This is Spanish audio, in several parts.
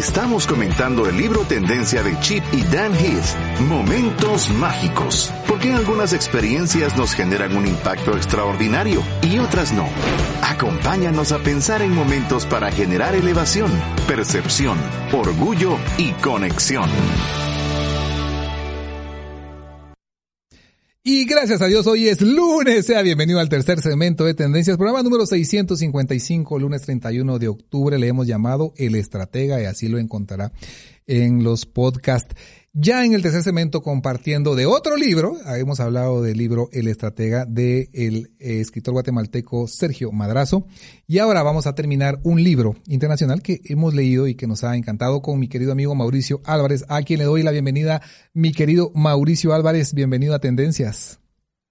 Estamos comentando el libro tendencia de Chip y Dan Heath, Momentos Mágicos. Porque algunas experiencias nos generan un impacto extraordinario y otras no. Acompáñanos a pensar en momentos para generar elevación, percepción, orgullo y conexión. Y gracias a Dios, hoy es lunes. Sea bienvenido al tercer segmento de Tendencias, programa número 655, lunes 31 de octubre. Le hemos llamado El Estratega y así lo encontrará en los podcasts. Ya en el tercer segmento compartiendo de otro libro, hemos hablado del libro El Estratega del el eh, escritor guatemalteco Sergio Madrazo y ahora vamos a terminar un libro internacional que hemos leído y que nos ha encantado con mi querido amigo Mauricio Álvarez, a quien le doy la bienvenida. Mi querido Mauricio Álvarez, bienvenido a Tendencias.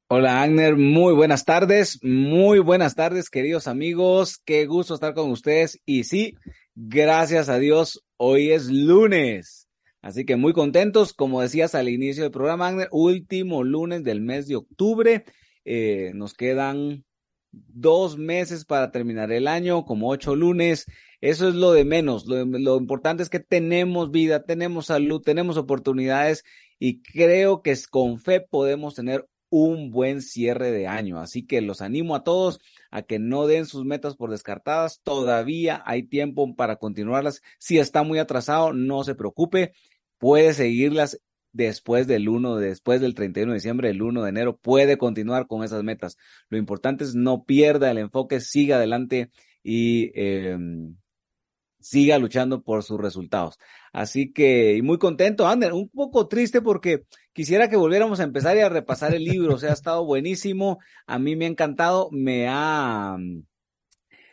Hola Agner, muy buenas tardes, muy buenas tardes queridos amigos, qué gusto estar con ustedes y sí, gracias a Dios, hoy es lunes. Así que muy contentos, como decías al inicio del programa, último lunes del mes de octubre. Eh, nos quedan dos meses para terminar el año, como ocho lunes. Eso es lo de menos. Lo, lo, importante es que tenemos vida, tenemos salud, tenemos oportunidades y creo que con fe podemos tener un buen cierre de año. Así que los animo a todos a que no den sus metas por descartadas. Todavía hay tiempo para continuarlas. Si está muy atrasado, no se preocupe puede seguirlas después del 1, después del 31 de diciembre, del 1 de enero, puede continuar con esas metas. Lo importante es no pierda el enfoque, siga adelante y eh, siga luchando por sus resultados. Así que, y muy contento, Ander, un poco triste porque quisiera que volviéramos a empezar y a repasar el libro, o sea, ha estado buenísimo, a mí me ha encantado, me ha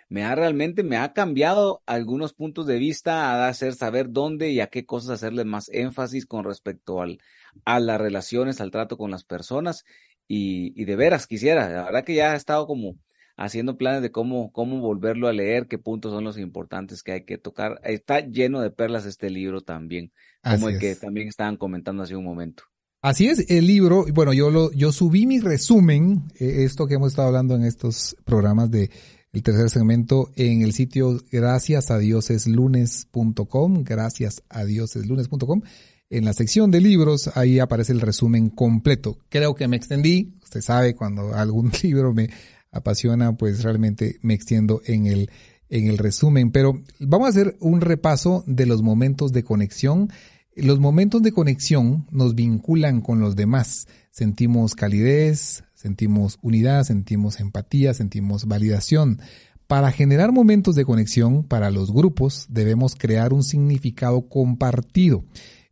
me ha realmente, me ha cambiado algunos puntos de vista a hacer saber dónde y a qué cosas hacerle más énfasis con respecto al, a las relaciones, al trato con las personas. Y, y de veras quisiera, la verdad que ya he estado como haciendo planes de cómo, cómo volverlo a leer, qué puntos son los importantes que hay que tocar. Está lleno de perlas este libro también, como el que también estaban comentando hace un momento. Así es, el libro, bueno, yo lo, yo subí mi resumen, eh, esto que hemos estado hablando en estos programas de el tercer segmento en el sitio gracias a lunes.com, gracias a lunes.com. En la sección de libros, ahí aparece el resumen completo. Creo que me extendí. Usted sabe, cuando algún libro me apasiona, pues realmente me extiendo en el, en el resumen. Pero vamos a hacer un repaso de los momentos de conexión. Los momentos de conexión nos vinculan con los demás. Sentimos calidez, sentimos unidad, sentimos empatía, sentimos validación. Para generar momentos de conexión para los grupos debemos crear un significado compartido.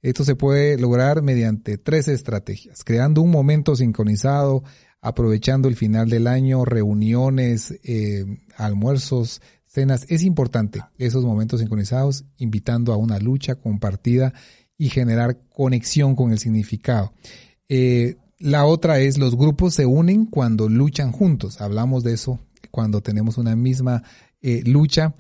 Esto se puede lograr mediante tres estrategias, creando un momento sincronizado, aprovechando el final del año, reuniones, eh, almuerzos, cenas. Es importante esos momentos sincronizados, invitando a una lucha compartida y generar conexión con el significado. Eh, la otra es los grupos se unen cuando luchan juntos. Hablamos de eso cuando tenemos una misma eh, lucha.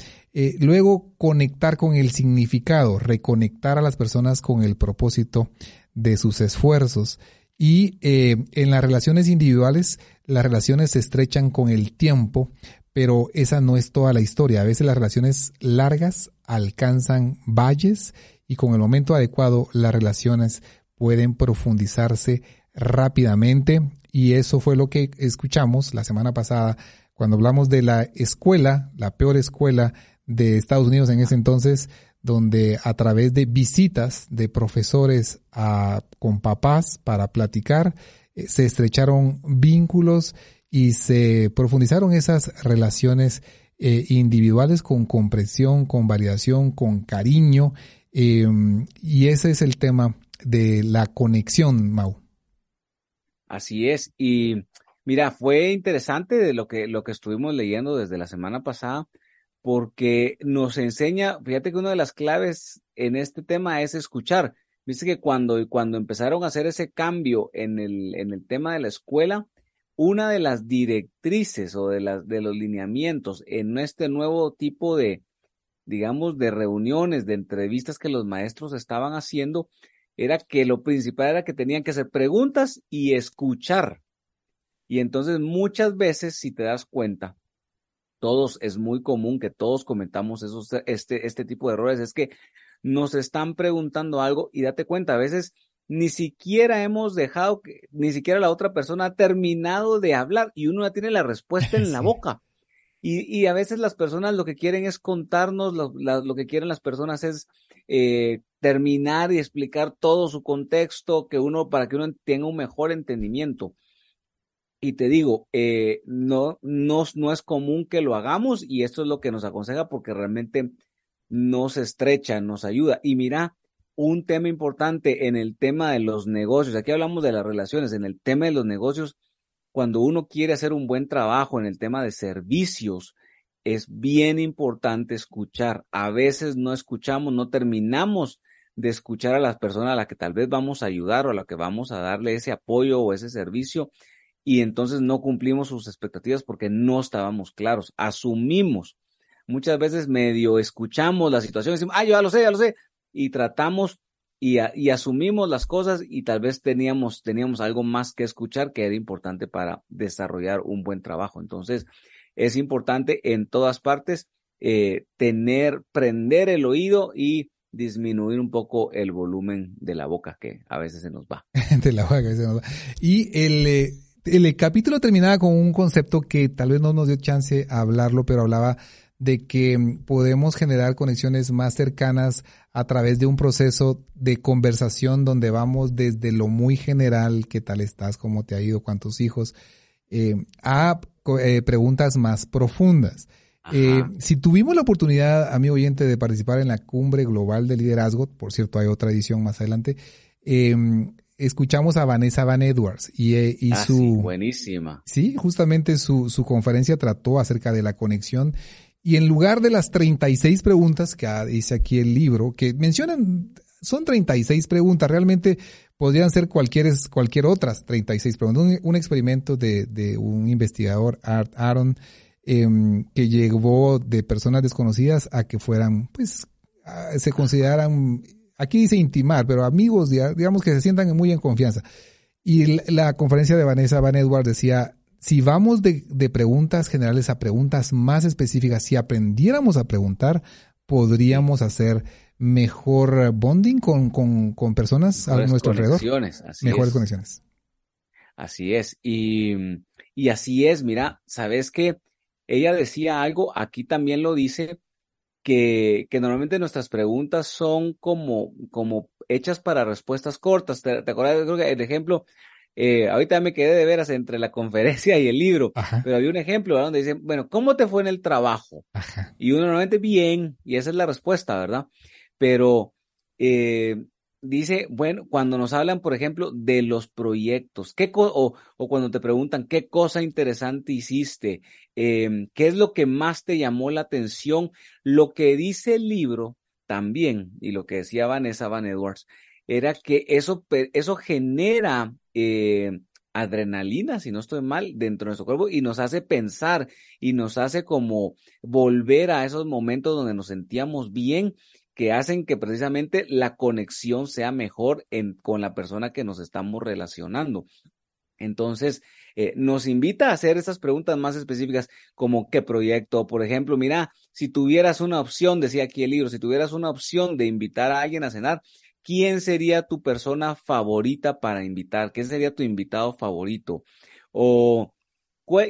Luego, conectar con el significado, reconectar a las personas con el propósito de sus esfuerzos. Y eh, en las relaciones individuales, las relaciones se estrechan con el tiempo, pero esa no es toda la historia. A veces las relaciones largas alcanzan valles y con el momento adecuado las relaciones pueden profundizarse rápidamente y eso fue lo que escuchamos la semana pasada cuando hablamos de la escuela, la peor escuela de Estados Unidos en ese entonces, donde a través de visitas de profesores a, con papás para platicar, eh, se estrecharon vínculos y se profundizaron esas relaciones eh, individuales con comprensión, con validación, con cariño. Eh, y ese es el tema de la conexión, Mau. Así es. Y mira, fue interesante de lo que, lo que estuvimos leyendo desde la semana pasada, porque nos enseña, fíjate que una de las claves en este tema es escuchar. Viste que cuando, cuando empezaron a hacer ese cambio en el, en el tema de la escuela, una de las directrices o de, las, de los lineamientos en este nuevo tipo de, digamos, de reuniones, de entrevistas que los maestros estaban haciendo, era que lo principal era que tenían que hacer preguntas y escuchar. Y entonces muchas veces, si te das cuenta, todos, es muy común que todos comentamos esos, este, este tipo de errores, es que nos están preguntando algo y date cuenta, a veces ni siquiera hemos dejado que, ni siquiera la otra persona ha terminado de hablar y uno ya tiene la respuesta en la boca. Y, y, a veces las personas lo que quieren es contarnos, lo, lo que quieren las personas es eh, terminar y explicar todo su contexto, que uno, para que uno tenga un mejor entendimiento. Y te digo, eh, no, no, no es común que lo hagamos y esto es lo que nos aconseja porque realmente nos estrecha, nos ayuda. Y mira, un tema importante en el tema de los negocios, aquí hablamos de las relaciones, en el tema de los negocios, cuando uno quiere hacer un buen trabajo en el tema de servicios, es bien importante escuchar. A veces no escuchamos, no terminamos de escuchar a las personas a las que tal vez vamos a ayudar o a las que vamos a darle ese apoyo o ese servicio y entonces no cumplimos sus expectativas porque no estábamos claros. Asumimos. Muchas veces medio escuchamos la situación decimos, ah, yo ya lo sé, ya lo sé, y tratamos y, y, asumimos las cosas y tal vez teníamos, teníamos algo más que escuchar que era importante para desarrollar un buen trabajo. Entonces, es importante en todas partes eh, tener, prender el oído y disminuir un poco el volumen de la boca que a veces se nos va. de la boca que se nos va. Y el, eh, el capítulo terminaba con un concepto que tal vez no nos dio chance a hablarlo, pero hablaba de que podemos generar conexiones más cercanas a través de un proceso de conversación donde vamos desde lo muy general, qué tal estás, cómo te ha ido, cuántos hijos, eh, a eh, preguntas más profundas. Eh, si tuvimos la oportunidad, amigo oyente, de participar en la cumbre global de liderazgo, por cierto, hay otra edición más adelante, em, escuchamos a Vanessa Van Edwards y, y ah, su... buenísima. Sí, justamente su, su conferencia trató acerca de la conexión y en lugar de las 36 preguntas que dice aquí el libro, que mencionan, son 36 preguntas, realmente podrían ser cualquier, cualquier otras 36 preguntas. Un, un experimento de, de, un investigador, Art Aaron, em, que llegó de personas desconocidas a que fueran, pues, se consideraran, aquí dice intimar, pero amigos, digamos que se sientan muy en confianza. Y la, conferencia de Vanessa Van Edwards decía, si vamos de, de preguntas generales a preguntas más específicas, si aprendiéramos a preguntar, podríamos hacer mejor bonding con, con, con personas a nuestro alrededor. Así Mejores es. conexiones. Así es. Y, y así es, mira, sabes que ella decía algo, aquí también lo dice, que, que normalmente nuestras preguntas son como, como hechas para respuestas cortas. ¿Te, te acuerdas? Creo que el ejemplo, eh, ahorita me quedé de veras entre la conferencia y el libro, Ajá. pero había un ejemplo ¿verdad? donde dicen, bueno, ¿cómo te fue en el trabajo? Ajá. Y uno normalmente bien, y esa es la respuesta, ¿verdad? pero eh, dice, bueno, cuando nos hablan, por ejemplo, de los proyectos, ¿qué o, o, cuando te preguntan qué cosa interesante hiciste, eh, qué es lo que más te llamó la atención, lo que dice el libro también, y lo que decía Vanessa Van Edwards, era que eso, eso genera eh, adrenalina, si no estoy mal, dentro de nuestro cuerpo y nos hace pensar y nos hace como volver a esos momentos donde nos sentíamos bien que hacen que precisamente la conexión sea mejor con la persona que nos estamos relacionando. Entonces, eh, nos invita a hacer esas preguntas más específicas, como qué proyecto, por ejemplo, mira, si tuvieras una opción, decía aquí el libro, si tuvieras una opción de invitar a alguien a cenar, ¿quién sería tu persona favorita para invitar? ¿Quién sería tu invitado favorito? O,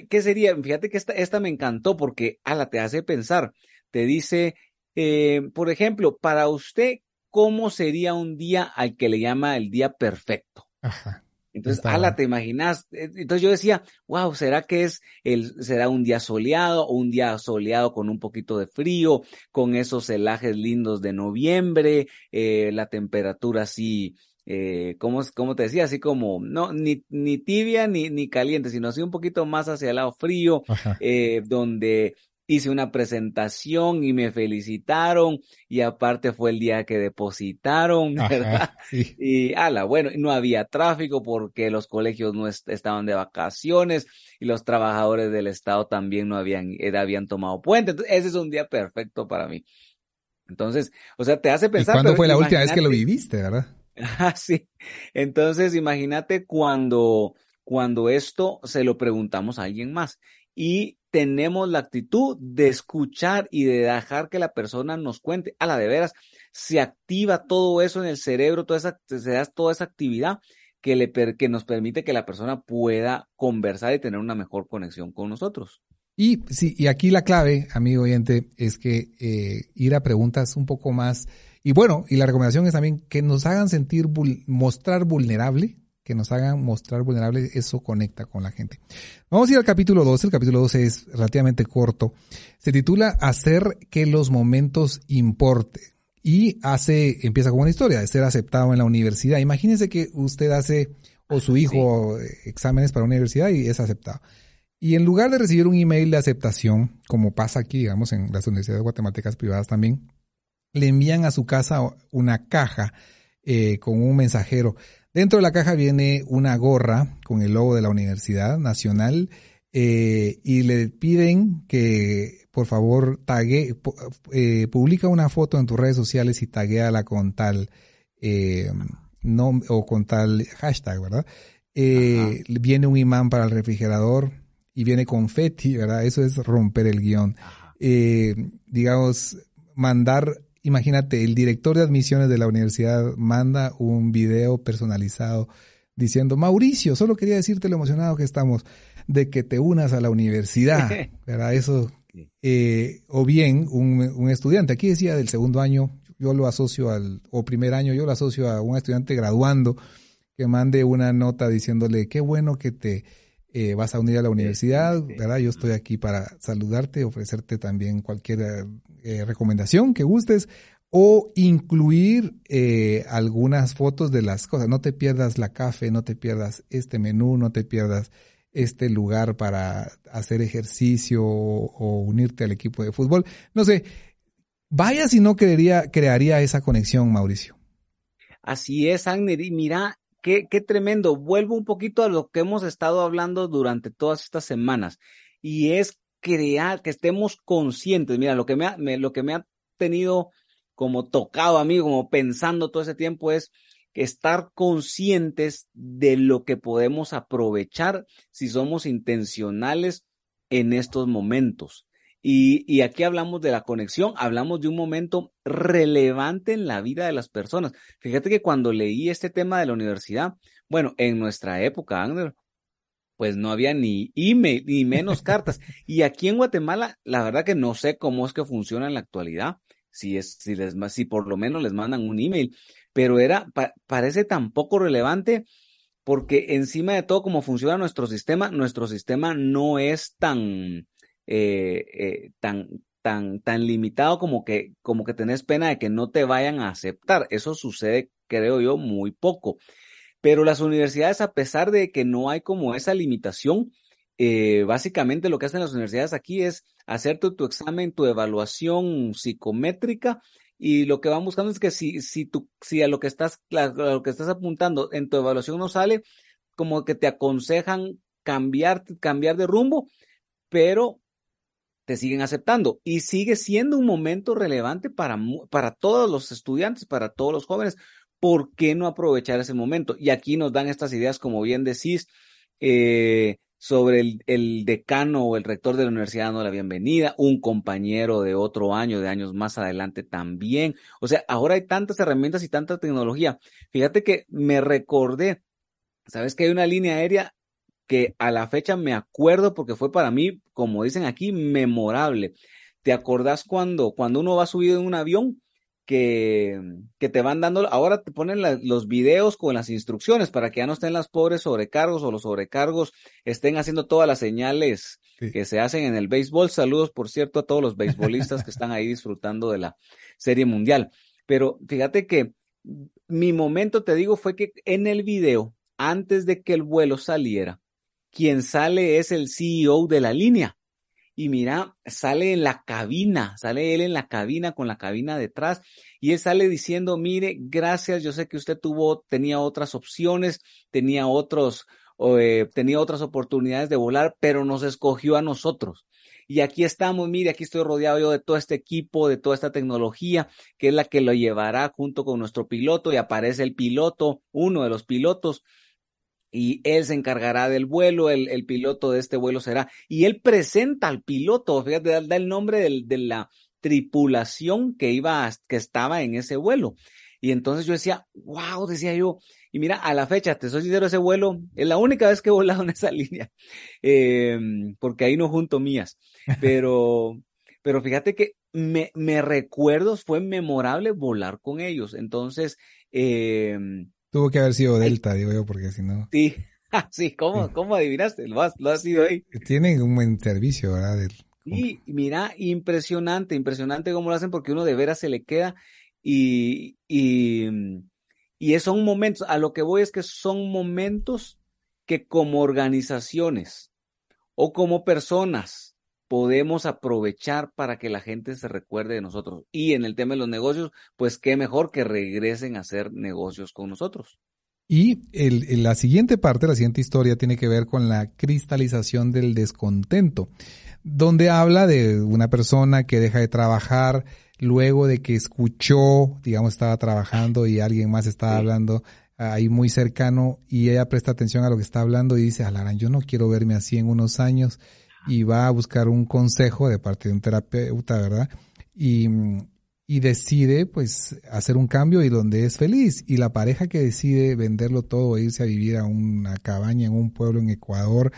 ¿qué sería? Fíjate que esta, esta me encantó porque, ala, te hace pensar, te dice, eh, por ejemplo, para usted, ¿cómo sería un día al que le llama el día perfecto? Ajá. Entonces, ala, te imaginas. Eh, entonces yo decía, wow, ¿será que es el, será un día soleado o un día soleado con un poquito de frío, con esos celajes lindos de noviembre, eh, la temperatura así, eh, como, como te decía, así como, no, ni, ni tibia ni, ni caliente, sino así un poquito más hacia el lado frío, eh, donde hice una presentación y me felicitaron y aparte fue el día que depositaron, ¿verdad? Ajá, sí. Y ala, bueno, no había tráfico porque los colegios no est estaban de vacaciones y los trabajadores del estado también no habían, habían tomado puente. Entonces, ese es un día perfecto para mí. Entonces, o sea, te hace pensar. ¿Y cuándo fue la última vez que lo viviste, verdad? Ah, sí. Entonces, imagínate cuando, cuando esto se lo preguntamos a alguien más. Y tenemos la actitud de escuchar y de dejar que la persona nos cuente. A la de veras, se activa todo eso en el cerebro, toda esa, se da toda esa actividad que, le, que nos permite que la persona pueda conversar y tener una mejor conexión con nosotros. Y, sí, y aquí la clave, amigo oyente, es que eh, ir a preguntas un poco más. Y bueno, y la recomendación es también que nos hagan sentir, mostrar vulnerable, que nos hagan mostrar vulnerable, eso conecta con la gente. Vamos a ir al capítulo 12, el capítulo 12 es relativamente corto. Se titula Hacer que los momentos importen. Y hace, empieza con una historia de ser aceptado en la universidad. Imagínense que usted hace, o su hijo, exámenes para una universidad y es aceptado. Y en lugar de recibir un email de aceptación, como pasa aquí, digamos, en las universidades guatemaltecas privadas también, le envían a su casa una caja eh, con un mensajero. Dentro de la caja viene una gorra con el logo de la Universidad Nacional eh, y le piden que por favor tague, eh, publica una foto en tus redes sociales y tagueala con tal no, o con tal hashtag, ¿verdad? viene un imán para el refrigerador, y viene confetti, ¿verdad? Eso es romper el guion. Eh, digamos, mandar, imagínate, el director de admisiones de la universidad manda un video personalizado diciendo, Mauricio, solo quería decirte lo emocionado que estamos de que te unas a la universidad, ¿verdad? Eso, eh, o bien un, un, estudiante, aquí decía del segundo año, yo lo asocio al, o primer año, yo lo asocio a un estudiante graduando que mande una nota diciéndole, qué bueno que te eh, vas a unir a la universidad, ¿verdad? Yo estoy aquí para saludarte, ofrecerte también cualquier eh, recomendación que gustes o incluir eh, algunas fotos de las cosas. No te pierdas la café, no te pierdas este menú, no te pierdas este lugar para hacer ejercicio o, unirte al equipo de fútbol. No sé, vaya si no crearía, crearía esa conexión, Mauricio. Así es, Agner. Y mira, Qué, tremendo. Vuelvo un poquito a lo que hemos estado hablando durante todas estas semanas y es crear que estemos conscientes. Mira, lo que me ha, lo que me ha tenido como tocado a mí, como pensando todo ese tiempo es estar conscientes de lo que podemos aprovechar si somos intencionales en estos momentos. Y, aquí hablamos de la conexión, hablamos de un momento relevante en la vida de las personas. Fíjate que cuando leí este tema de la universidad, bueno, en nuestra época, Ander, pues no había ni email, ni menos cartas. Y aquí en Guatemala, la verdad que no sé cómo es que funciona en la actualidad, si es, si les, si por lo menos les mandan un email, pero era, parece tan poco relevante porque encima de todo como funciona nuestro sistema, nuestro sistema no es tan, eh, eh, tan, tan, tan limitado como que, como que tenés pena de que no te vayan a aceptar. Eso sucede, creo yo, muy poco. Pero las universidades, a pesar de que no hay como esa limitación, eh, básicamente lo que hacen las universidades aquí es hacerte tu examen, tu evaluación psicométrica y lo que van buscando es que si, si, tú, si a lo que estás, a lo que estás apuntando en tu evaluación no sale, como que te aconsejan cambiar, cambiar de rumbo, pero te siguen aceptando y sigue siendo un momento relevante para, para todos los estudiantes, para todos los jóvenes. ¿Por qué no aprovechar ese momento? Y aquí nos dan estas ideas, como bien decís, eh, sobre el, decano o el rector de la universidad dando la bienvenida, un compañero de otro año, de años más adelante también. O sea, ahora hay tantas herramientas y tanta tecnología. Fíjate que me recordé, ¿sabes que hay una línea aérea que a la fecha me acuerdo porque fue para mí, como dicen aquí, memorable. ¿Te acordás cuando, cuando uno va subido en un avión que, que te van dando, ahora te ponen los videos con las instrucciones para que ya no estén las pobres sobrecargos o los sobrecargos estén haciendo todas las señales que se hacen en el béisbol. Saludos, por cierto, a todos los beisbolistas que están ahí disfrutando de la serie mundial. Pero fíjate que mi momento, te digo, fue que en el video, antes de que el vuelo saliera, quien sale es el CEO de la línea. Y mira, sale en la cabina, sale él en la cabina con la cabina detrás y él sale diciendo, mire, gracias, yo sé que usted tuvo, tenía otras opciones, tenía otros, eh, tenía otras oportunidades de volar, pero nos escogió a nosotros. Y aquí estamos, mire, aquí estoy rodeado yo de todo este equipo, de toda esta tecnología, que es la que lo llevará junto con nuestro piloto y aparece el piloto, uno de los pilotos, y él se encargará del vuelo, el, el, piloto de este vuelo será. Y él presenta al piloto, fíjate, da, el nombre del, de la tripulación que iba, que estaba en ese vuelo. Y entonces yo decía, wow, decía yo, y mira, a la fecha, te soy sincero, ese vuelo es la única vez que he volado en esa línea, eh, porque ahí no junto mías. Pero, pero fíjate que me, me recuerdo, fue memorable volar con ellos. Entonces, eh, Tuvo que haber sido Delta, digo yo, porque si no. Sí, sí, ¿cómo, ¿cómo adivinaste? Lo has, lo has sido ahí. Tienen un buen servicio, ¿verdad? Y mira, impresionante, impresionante cómo lo hacen porque uno de veras se le queda y, y, y son momentos, a lo que voy es que son momentos que como organizaciones o como personas podemos aprovechar para que la gente se recuerde de nosotros. Y en el tema de los negocios, pues qué mejor que regresen a hacer negocios con nosotros. Y el, la siguiente parte, la siguiente historia, tiene que ver con la cristalización del descontento, donde habla de una persona que deja de trabajar luego de que escuchó, digamos, estaba trabajando y alguien más estaba hablando ahí muy cercano y ella presta atención a lo que está hablando y dice, Alarán, yo no quiero verme así en unos años y va a buscar un consejo de parte de un terapeuta, ¿verdad? Y, y decide pues hacer un cambio y donde es feliz. Y la pareja que decide venderlo todo e irse a vivir a una cabaña en un pueblo en Ecuador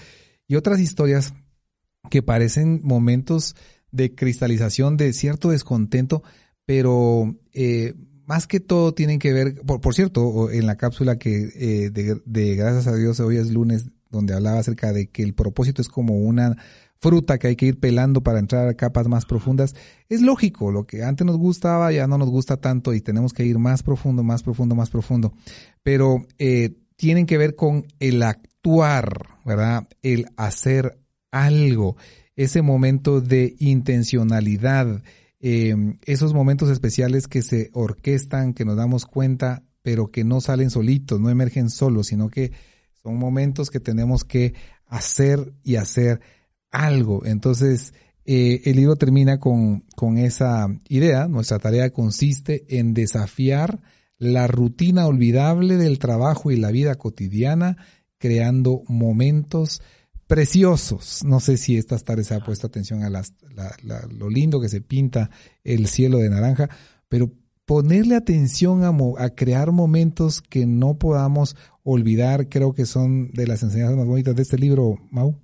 y otras historias que parecen momentos de cristalización de cierto descontento, pero eh, más que todo tienen que ver, por, por cierto, en la cápsula que eh, de, de, gracias a Dios hoy es lunes donde hablaba acerca de que el propósito es como una fruta que hay que ir pelando para entrar a capas más profundas. Es lógico, lo que antes nos gustaba ya no nos gusta tanto y tenemos que ir más profundo, más profundo, más profundo. Pero eh, tienen que ver con el actuar, ¿verdad? El hacer algo, ese momento de intencionalidad, eh, esos momentos especiales que se orquestan, que nos damos cuenta, pero que no salen solitos, no emergen solos, sino que son momentos que tenemos que hacer y hacer algo. Entonces, eh, el libro termina con, con esa idea. Nuestra tarea consiste en desafiar la rutina olvidable del trabajo y la vida cotidiana, creando momentos preciosos. No sé si estas tardes se ha puesto atención a lo lindo que se pinta el cielo de naranja, pero ponerle atención a, crear momentos que no podamos olvidar, creo que son de las enseñanzas más bonitas de este libro, Mau.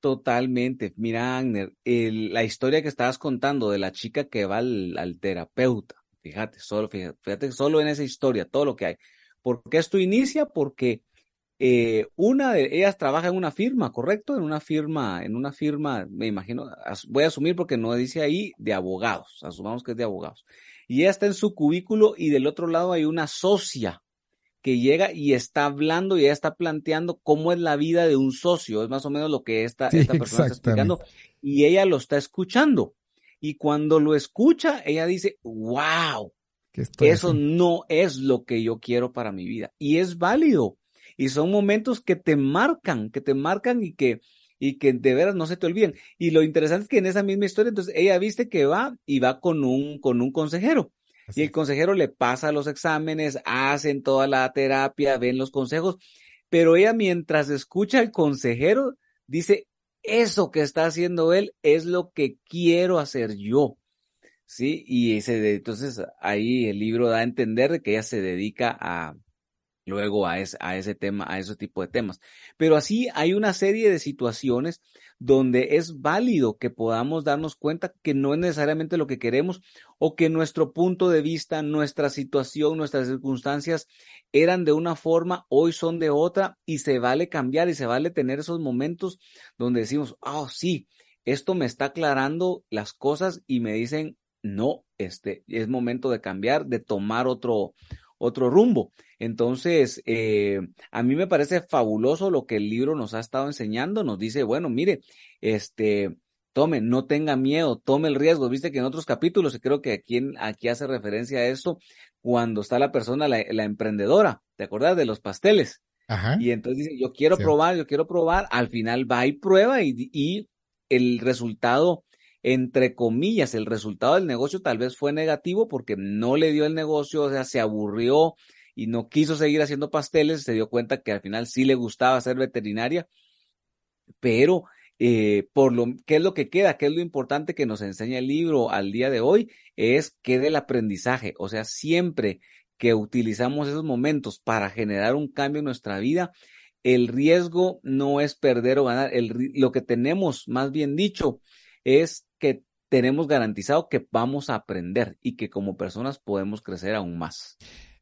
Totalmente. Mira, Agner, la historia que estabas contando de la chica que va al, terapeuta, fíjate, solo, fíjate, solo en esa historia, todo lo que hay. ¿Por qué esto inicia? Porque eh, una de ellas trabaja en una firma, ¿correcto? En una firma, en una firma, me imagino, voy a asumir porque no dice ahí de abogados, asumamos que es de abogados. Y ella está en su cubículo y del otro lado hay una socia que llega y está hablando y ella está planteando cómo es la vida de un socio, es más o menos lo que esta, esta persona está explicando, y ella lo está escuchando. Y cuando lo escucha, ella dice, wow, eso no es lo que yo quiero para mi vida. Y es válido. Y son momentos que te marcan, que te marcan y que, y que de veras no se te olviden. Y lo interesante es que en esa misma historia, entonces ella viste que va y va con un, con un consejero y el consejero le pasa los exámenes, hacen toda la terapia, ven los consejos, pero ella mientras escucha al consejero dice, eso que está haciendo él es lo que quiero hacer yo. Sí, y ese, entonces ahí el libro da a entender que ella se dedica a, luego a, a ese tema, a ese tipo de temas. Pero así hay una serie de situaciones donde es válido que podamos darnos cuenta que no es necesariamente lo que queremos o que nuestro punto de vista, nuestra situación, nuestras circunstancias eran de una forma, hoy son de otra y se vale cambiar y se vale tener esos momentos donde decimos, oh sí, esto me está aclarando las cosas y me dicen, no, este es momento de cambiar, de tomar otro, otro rumbo. Entonces, eh, a mí me parece fabuloso lo que el libro nos ha estado enseñando. Nos dice, bueno, mire, este, tome, no tenga miedo, tome el riesgo. Viste que en otros capítulos, y creo que aquí, aquí hace referencia a esto, cuando está la persona, la, emprendedora, ¿te acuerdas de los pasteles? Ajá. Y entonces dice, yo quiero probar, yo quiero probar. Al final va y prueba y, y el resultado entre comillas, el resultado del negocio tal vez fue negativo porque no le dio el negocio, o sea, se aburrió y no quiso seguir haciendo pasteles, se dio cuenta que al final sí le gustaba ser veterinaria, pero eh, por lo, ¿qué es lo que queda? ¿Qué es lo importante que nos enseña el libro al día de hoy? Es que del aprendizaje, o sea, siempre que utilizamos esos momentos para generar un cambio en nuestra vida, el riesgo no es perder o ganar, lo que tenemos, más bien dicho, es que tenemos garantizado que vamos a aprender y que como personas podemos crecer aún más.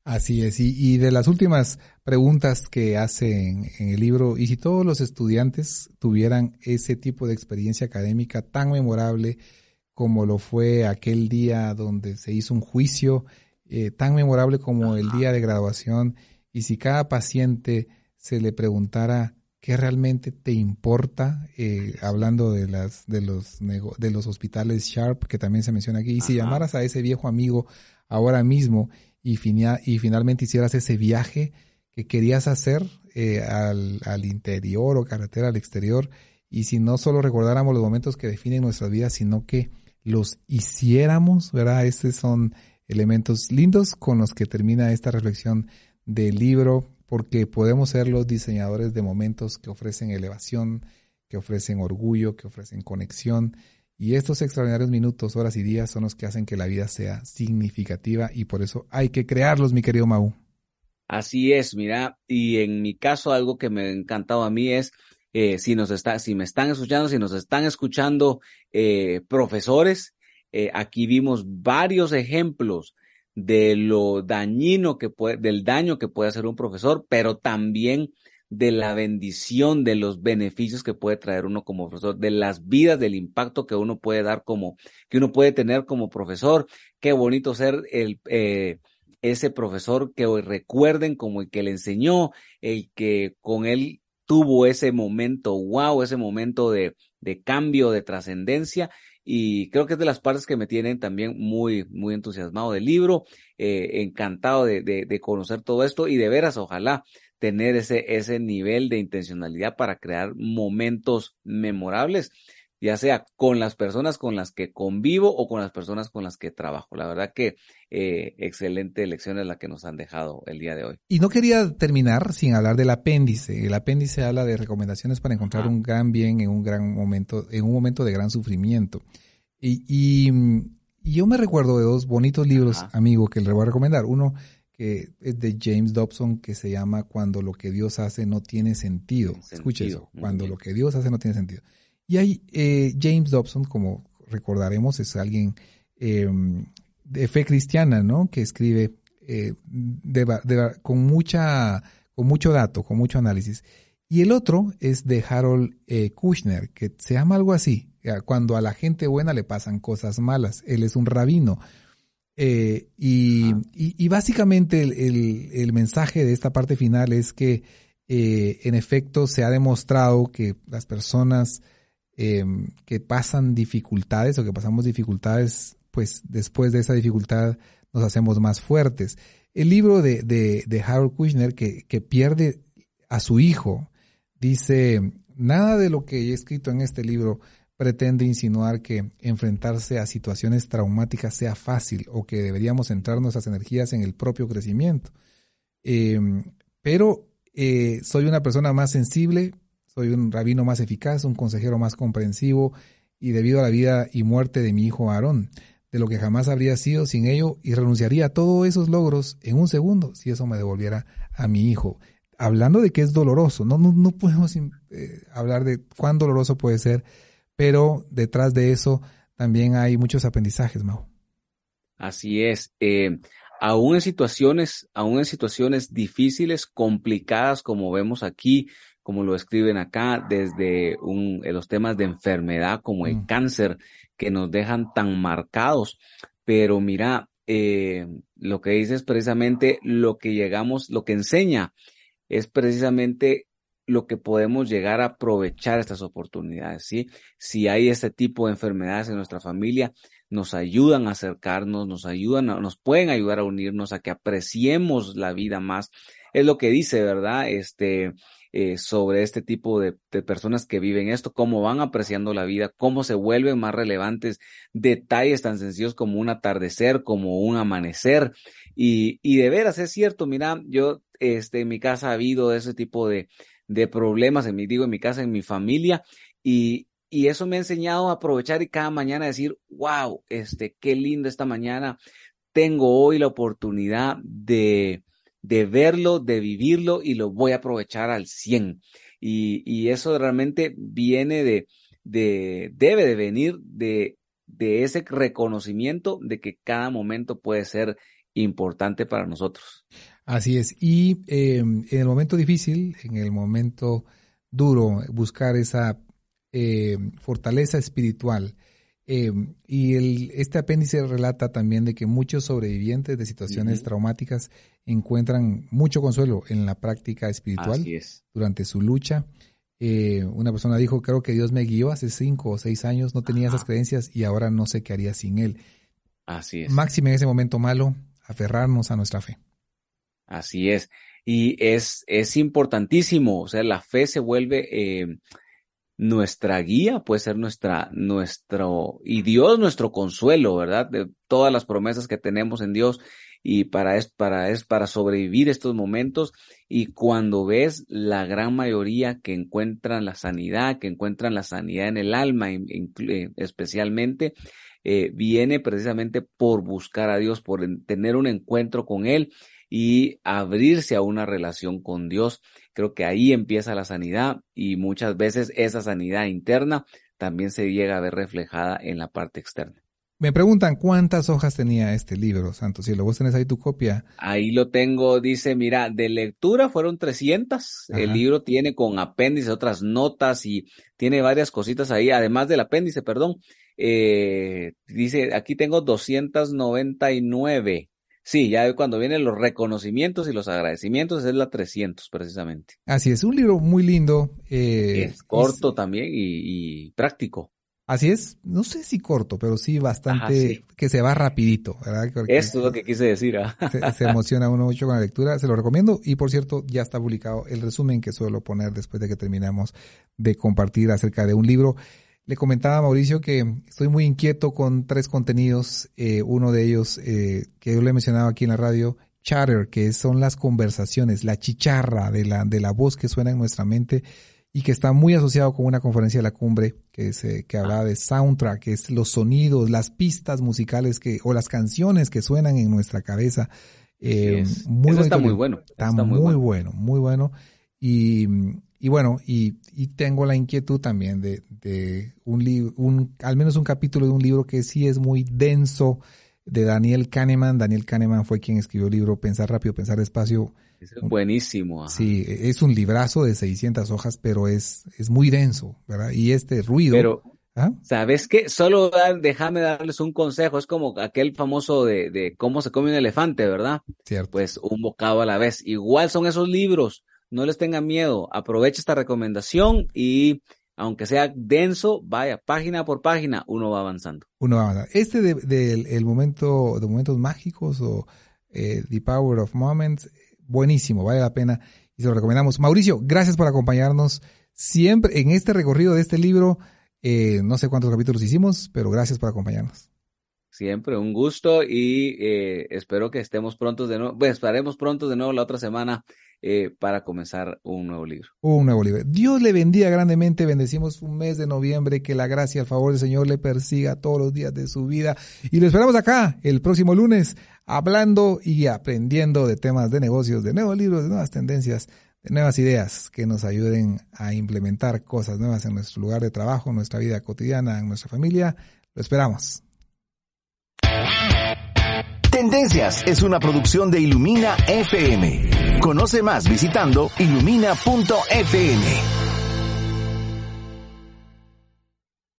Así es, y, de las últimas preguntas que hace en, el libro, y si todos los estudiantes tuvieran ese tipo de experiencia académica tan memorable como lo fue aquel día donde se hizo un juicio, eh, tan memorable como el día de graduación, y si cada paciente se le preguntara qué realmente te importa, eh, hablando de las de los de los hospitales Sharp que también se menciona aquí, y si llamaras a ese viejo amigo ahora mismo y, y finalmente hicieras ese viaje que querías hacer eh, al, al interior o carretera al exterior, y si no solo recordáramos los momentos que definen nuestra vida, sino que los hiciéramos, ¿verdad? Estos son elementos lindos con los que termina esta reflexión del libro porque podemos ser los diseñadores de momentos que ofrecen elevación, que ofrecen orgullo, que ofrecen conexión. Y estos extraordinarios minutos, horas y días son los que hacen que la vida sea significativa y por eso hay que crearlos, mi querido Mau. Así es, mira, y en mi caso algo que me ha encantado a mí es eh, si nos está, si me están escuchando, si nos están escuchando eh, profesores, eh, aquí vimos varios ejemplos de lo dañino que puede, del daño que puede hacer un profesor, pero también de la bendición, de los beneficios que puede traer uno como profesor, de las vidas, del impacto que uno puede dar como, que uno puede tener como profesor. Qué bonito ser el, eh, ese profesor que hoy recuerden como el que le enseñó, el que con él tuvo ese momento, wow, ese momento de, de cambio, de trascendencia y creo que es de las partes que me tienen también muy, muy entusiasmado del libro, eh, encantado de, de, conocer todo esto y de veras, ojalá tener ese, ese nivel de intencionalidad para crear momentos memorables, ya sea con las personas con las que convivo o con las personas con las que trabajo. La verdad que eh, excelente lección es la que nos han dejado el día de hoy. Y no quería terminar sin hablar del apéndice. El apéndice habla de recomendaciones para encontrar un gran bien en un gran momento, en un momento de gran sufrimiento. Y, y, yo me recuerdo de dos bonitos libros, amigo, que les voy a recomendar. Uno que es de James Dobson, que se llama Cuando lo que Dios hace no tiene sentido. Escuche eso, cuando lo que Dios hace no tiene sentido. Y hay eh, James Dobson, como recordaremos, es alguien em, de fe cristiana, ¿no? Que escribe eh, con mucha, con mucho dato, con mucho análisis. Y el otro es de Harold eh, Kushner, que se llama algo así, cuando a la gente buena le pasan cosas malas. Él es un rabino. y, y, básicamente el, el, mensaje de esta parte final es que en efecto se ha demostrado que las personas Em, que pasan dificultades o que pasamos dificultades, pues después de esa dificultad nos hacemos más fuertes. El libro de, de, Harold Kushner que, que pierde a su hijo dice, nada de lo que he escrito en este libro pretende insinuar que enfrentarse a situaciones traumáticas sea fácil o que deberíamos centrar nuestras energías en el propio crecimiento. Em, pero eh, soy una persona más sensible, soy un rabino más eficaz, un consejero más comprensivo y debido a la vida y muerte de mi hijo Aarón, de lo que jamás habría sido sin ello y renunciaría a todos esos logros en un segundo si eso me devolviera a mi hijo. Hablando de que es doloroso, no, no, podemos eh, hablar de cuán doloroso puede ser, pero detrás de eso también hay muchos aprendizajes, Mau. Así es. Eh, aún en situaciones, aún en situaciones difíciles, complicadas, como vemos aquí, como lo escriben acá, desde un, los temas de enfermedad como el mm. cáncer que nos dejan tan marcados. Pero mira, eh, lo que dice es precisamente lo que llegamos, lo que enseña es precisamente lo que podemos llegar a aprovechar estas oportunidades, ¿sí? Si hay este tipo de enfermedades en nuestra familia, nos ayudan a acercarnos, nos ayudan, nos pueden ayudar a unirnos, a que apreciemos la vida más. Es lo que dice, ¿verdad? Este, eh, sobre este tipo de, personas que viven esto, cómo van apreciando la vida, cómo se vuelven más relevantes detalles tan sencillos como un atardecer, como un amanecer. Y, y de veras es cierto, mira, yo este, en mi casa ha habido ese tipo de, de problemas, en mi, digo, en mi casa, en mi familia, y, y eso me ha enseñado a aprovechar y cada mañana decir, wow, este, qué lindo esta mañana. Tengo hoy la oportunidad de, de verlo, de vivirlo y lo voy a aprovechar al 100. Y, y eso realmente viene de, de, debe de venir de, de ese reconocimiento de que cada momento puede ser importante para nosotros. Así es. Y eh, en el momento difícil, en el momento duro, buscar esa eh, fortaleza espiritual. Eh, y el, este apéndice relata también de que muchos sobrevivientes de situaciones traumáticas encuentran mucho consuelo en la práctica espiritual durante su lucha. Eh, una persona dijo, creo que Dios me guió hace cinco o seis años, no tenía esas creencias y ahora no sé qué haría sin Él. Así es. Máxime en ese momento malo, aferrarnos a nuestra fe. Así es. Y es, es importantísimo, o sea, la fe se vuelve nuestra guía, puede ser nuestra, nuestro, y Dios nuestro consuelo, ¿verdad? De todas las promesas que tenemos en Dios y para es, para es, para sobrevivir estos momentos. Y cuando ves la gran mayoría que encuentran la sanidad, que encuentran la sanidad en el alma, especialmente, eh, viene precisamente por buscar a Dios, por tener un encuentro con Él y abrirse a una relación con Dios. Creo que ahí empieza la sanidad y muchas veces esa sanidad interna también se llega a ver reflejada en la parte externa. Me preguntan cuántas hojas tenía este libro, Santo Cielo. ¿Vos tenés ahí tu copia? Ahí lo tengo, dice, mira, de lectura fueron 300. El libro tiene con apéndice otras notas y tiene varias cositas ahí, además del apéndice, perdón. Eh, dice, aquí tengo 299 Sí, ya cuando vienen los reconocimientos y los agradecimientos es la 300 precisamente. Así es, un libro muy lindo. Eh, es corto también y, práctico. Así es, no sé si corto, pero sí bastante que se va rapidito, ¿verdad? Eso es lo que quise decir. ¿ah? Se, emociona uno mucho con la lectura, se lo recomiendo y por cierto ya está publicado el resumen que suelo poner después de que terminamos de compartir acerca de un libro. Le comentaba a Mauricio que estoy muy inquieto con tres contenidos. Eh, uno de ellos, eh, que yo le he mencionado aquí en la radio, chatter, que son las conversaciones, la chicharra de la, de la voz que suena en nuestra mente y que está muy asociado con una conferencia de la cumbre que, se, que hablaba de soundtrack, que es los sonidos, las pistas musicales que, o las canciones que suenan en nuestra cabeza. Eh, muy está muy bueno. Está, muy, bueno. muy bueno. Y, y bueno, y, y, tengo la inquietud también de, de un libro, un, al menos un capítulo de un libro que sí es muy denso de Daniel Kahneman. Daniel Kahneman fue quien escribió el libro Pensar rápido, pensar despacio. Es buenísimo. Sí, es un librazo de 600 hojas, pero es, es muy denso, ¿verdad? Y este ruido. Pero, ¿ah? ¿sabes qué? Solo déjame darles un consejo. Es como aquel famoso de, de cómo se come un elefante, ¿verdad? Cierto. Pues un bocado a la vez. Igual son esos libros no les tengan miedo, aproveche esta recomendación y aunque sea denso, vaya página por página, uno va avanzando. Uno va avanzando. Este del de, el momento de momentos mágicos o eh, The Power of Moments, buenísimo, vale la pena y se lo recomendamos. Mauricio, gracias por acompañarnos siempre en este recorrido de este libro. Eh, no sé cuántos capítulos hicimos, pero gracias por acompañarnos. Siempre un gusto y eh, espero que estemos prontos de nuevo, pues estaremos prontos de nuevo la otra semana eh, para comenzar un nuevo libro. Un nuevo libro. Dios le bendiga grandemente. Bendecimos un mes de noviembre. Que la gracia el favor del Señor le persiga todos los días de su vida. Y lo esperamos acá el próximo lunes, hablando y aprendiendo de temas de negocios, de nuevos libros, de nuevas tendencias, de nuevas ideas que nos ayuden a implementar cosas nuevas en nuestro lugar de trabajo, en nuestra vida cotidiana, en nuestra familia. Lo esperamos. Tendencias es una producción de Ilumina FM. Conoce más visitando ilumina.fm.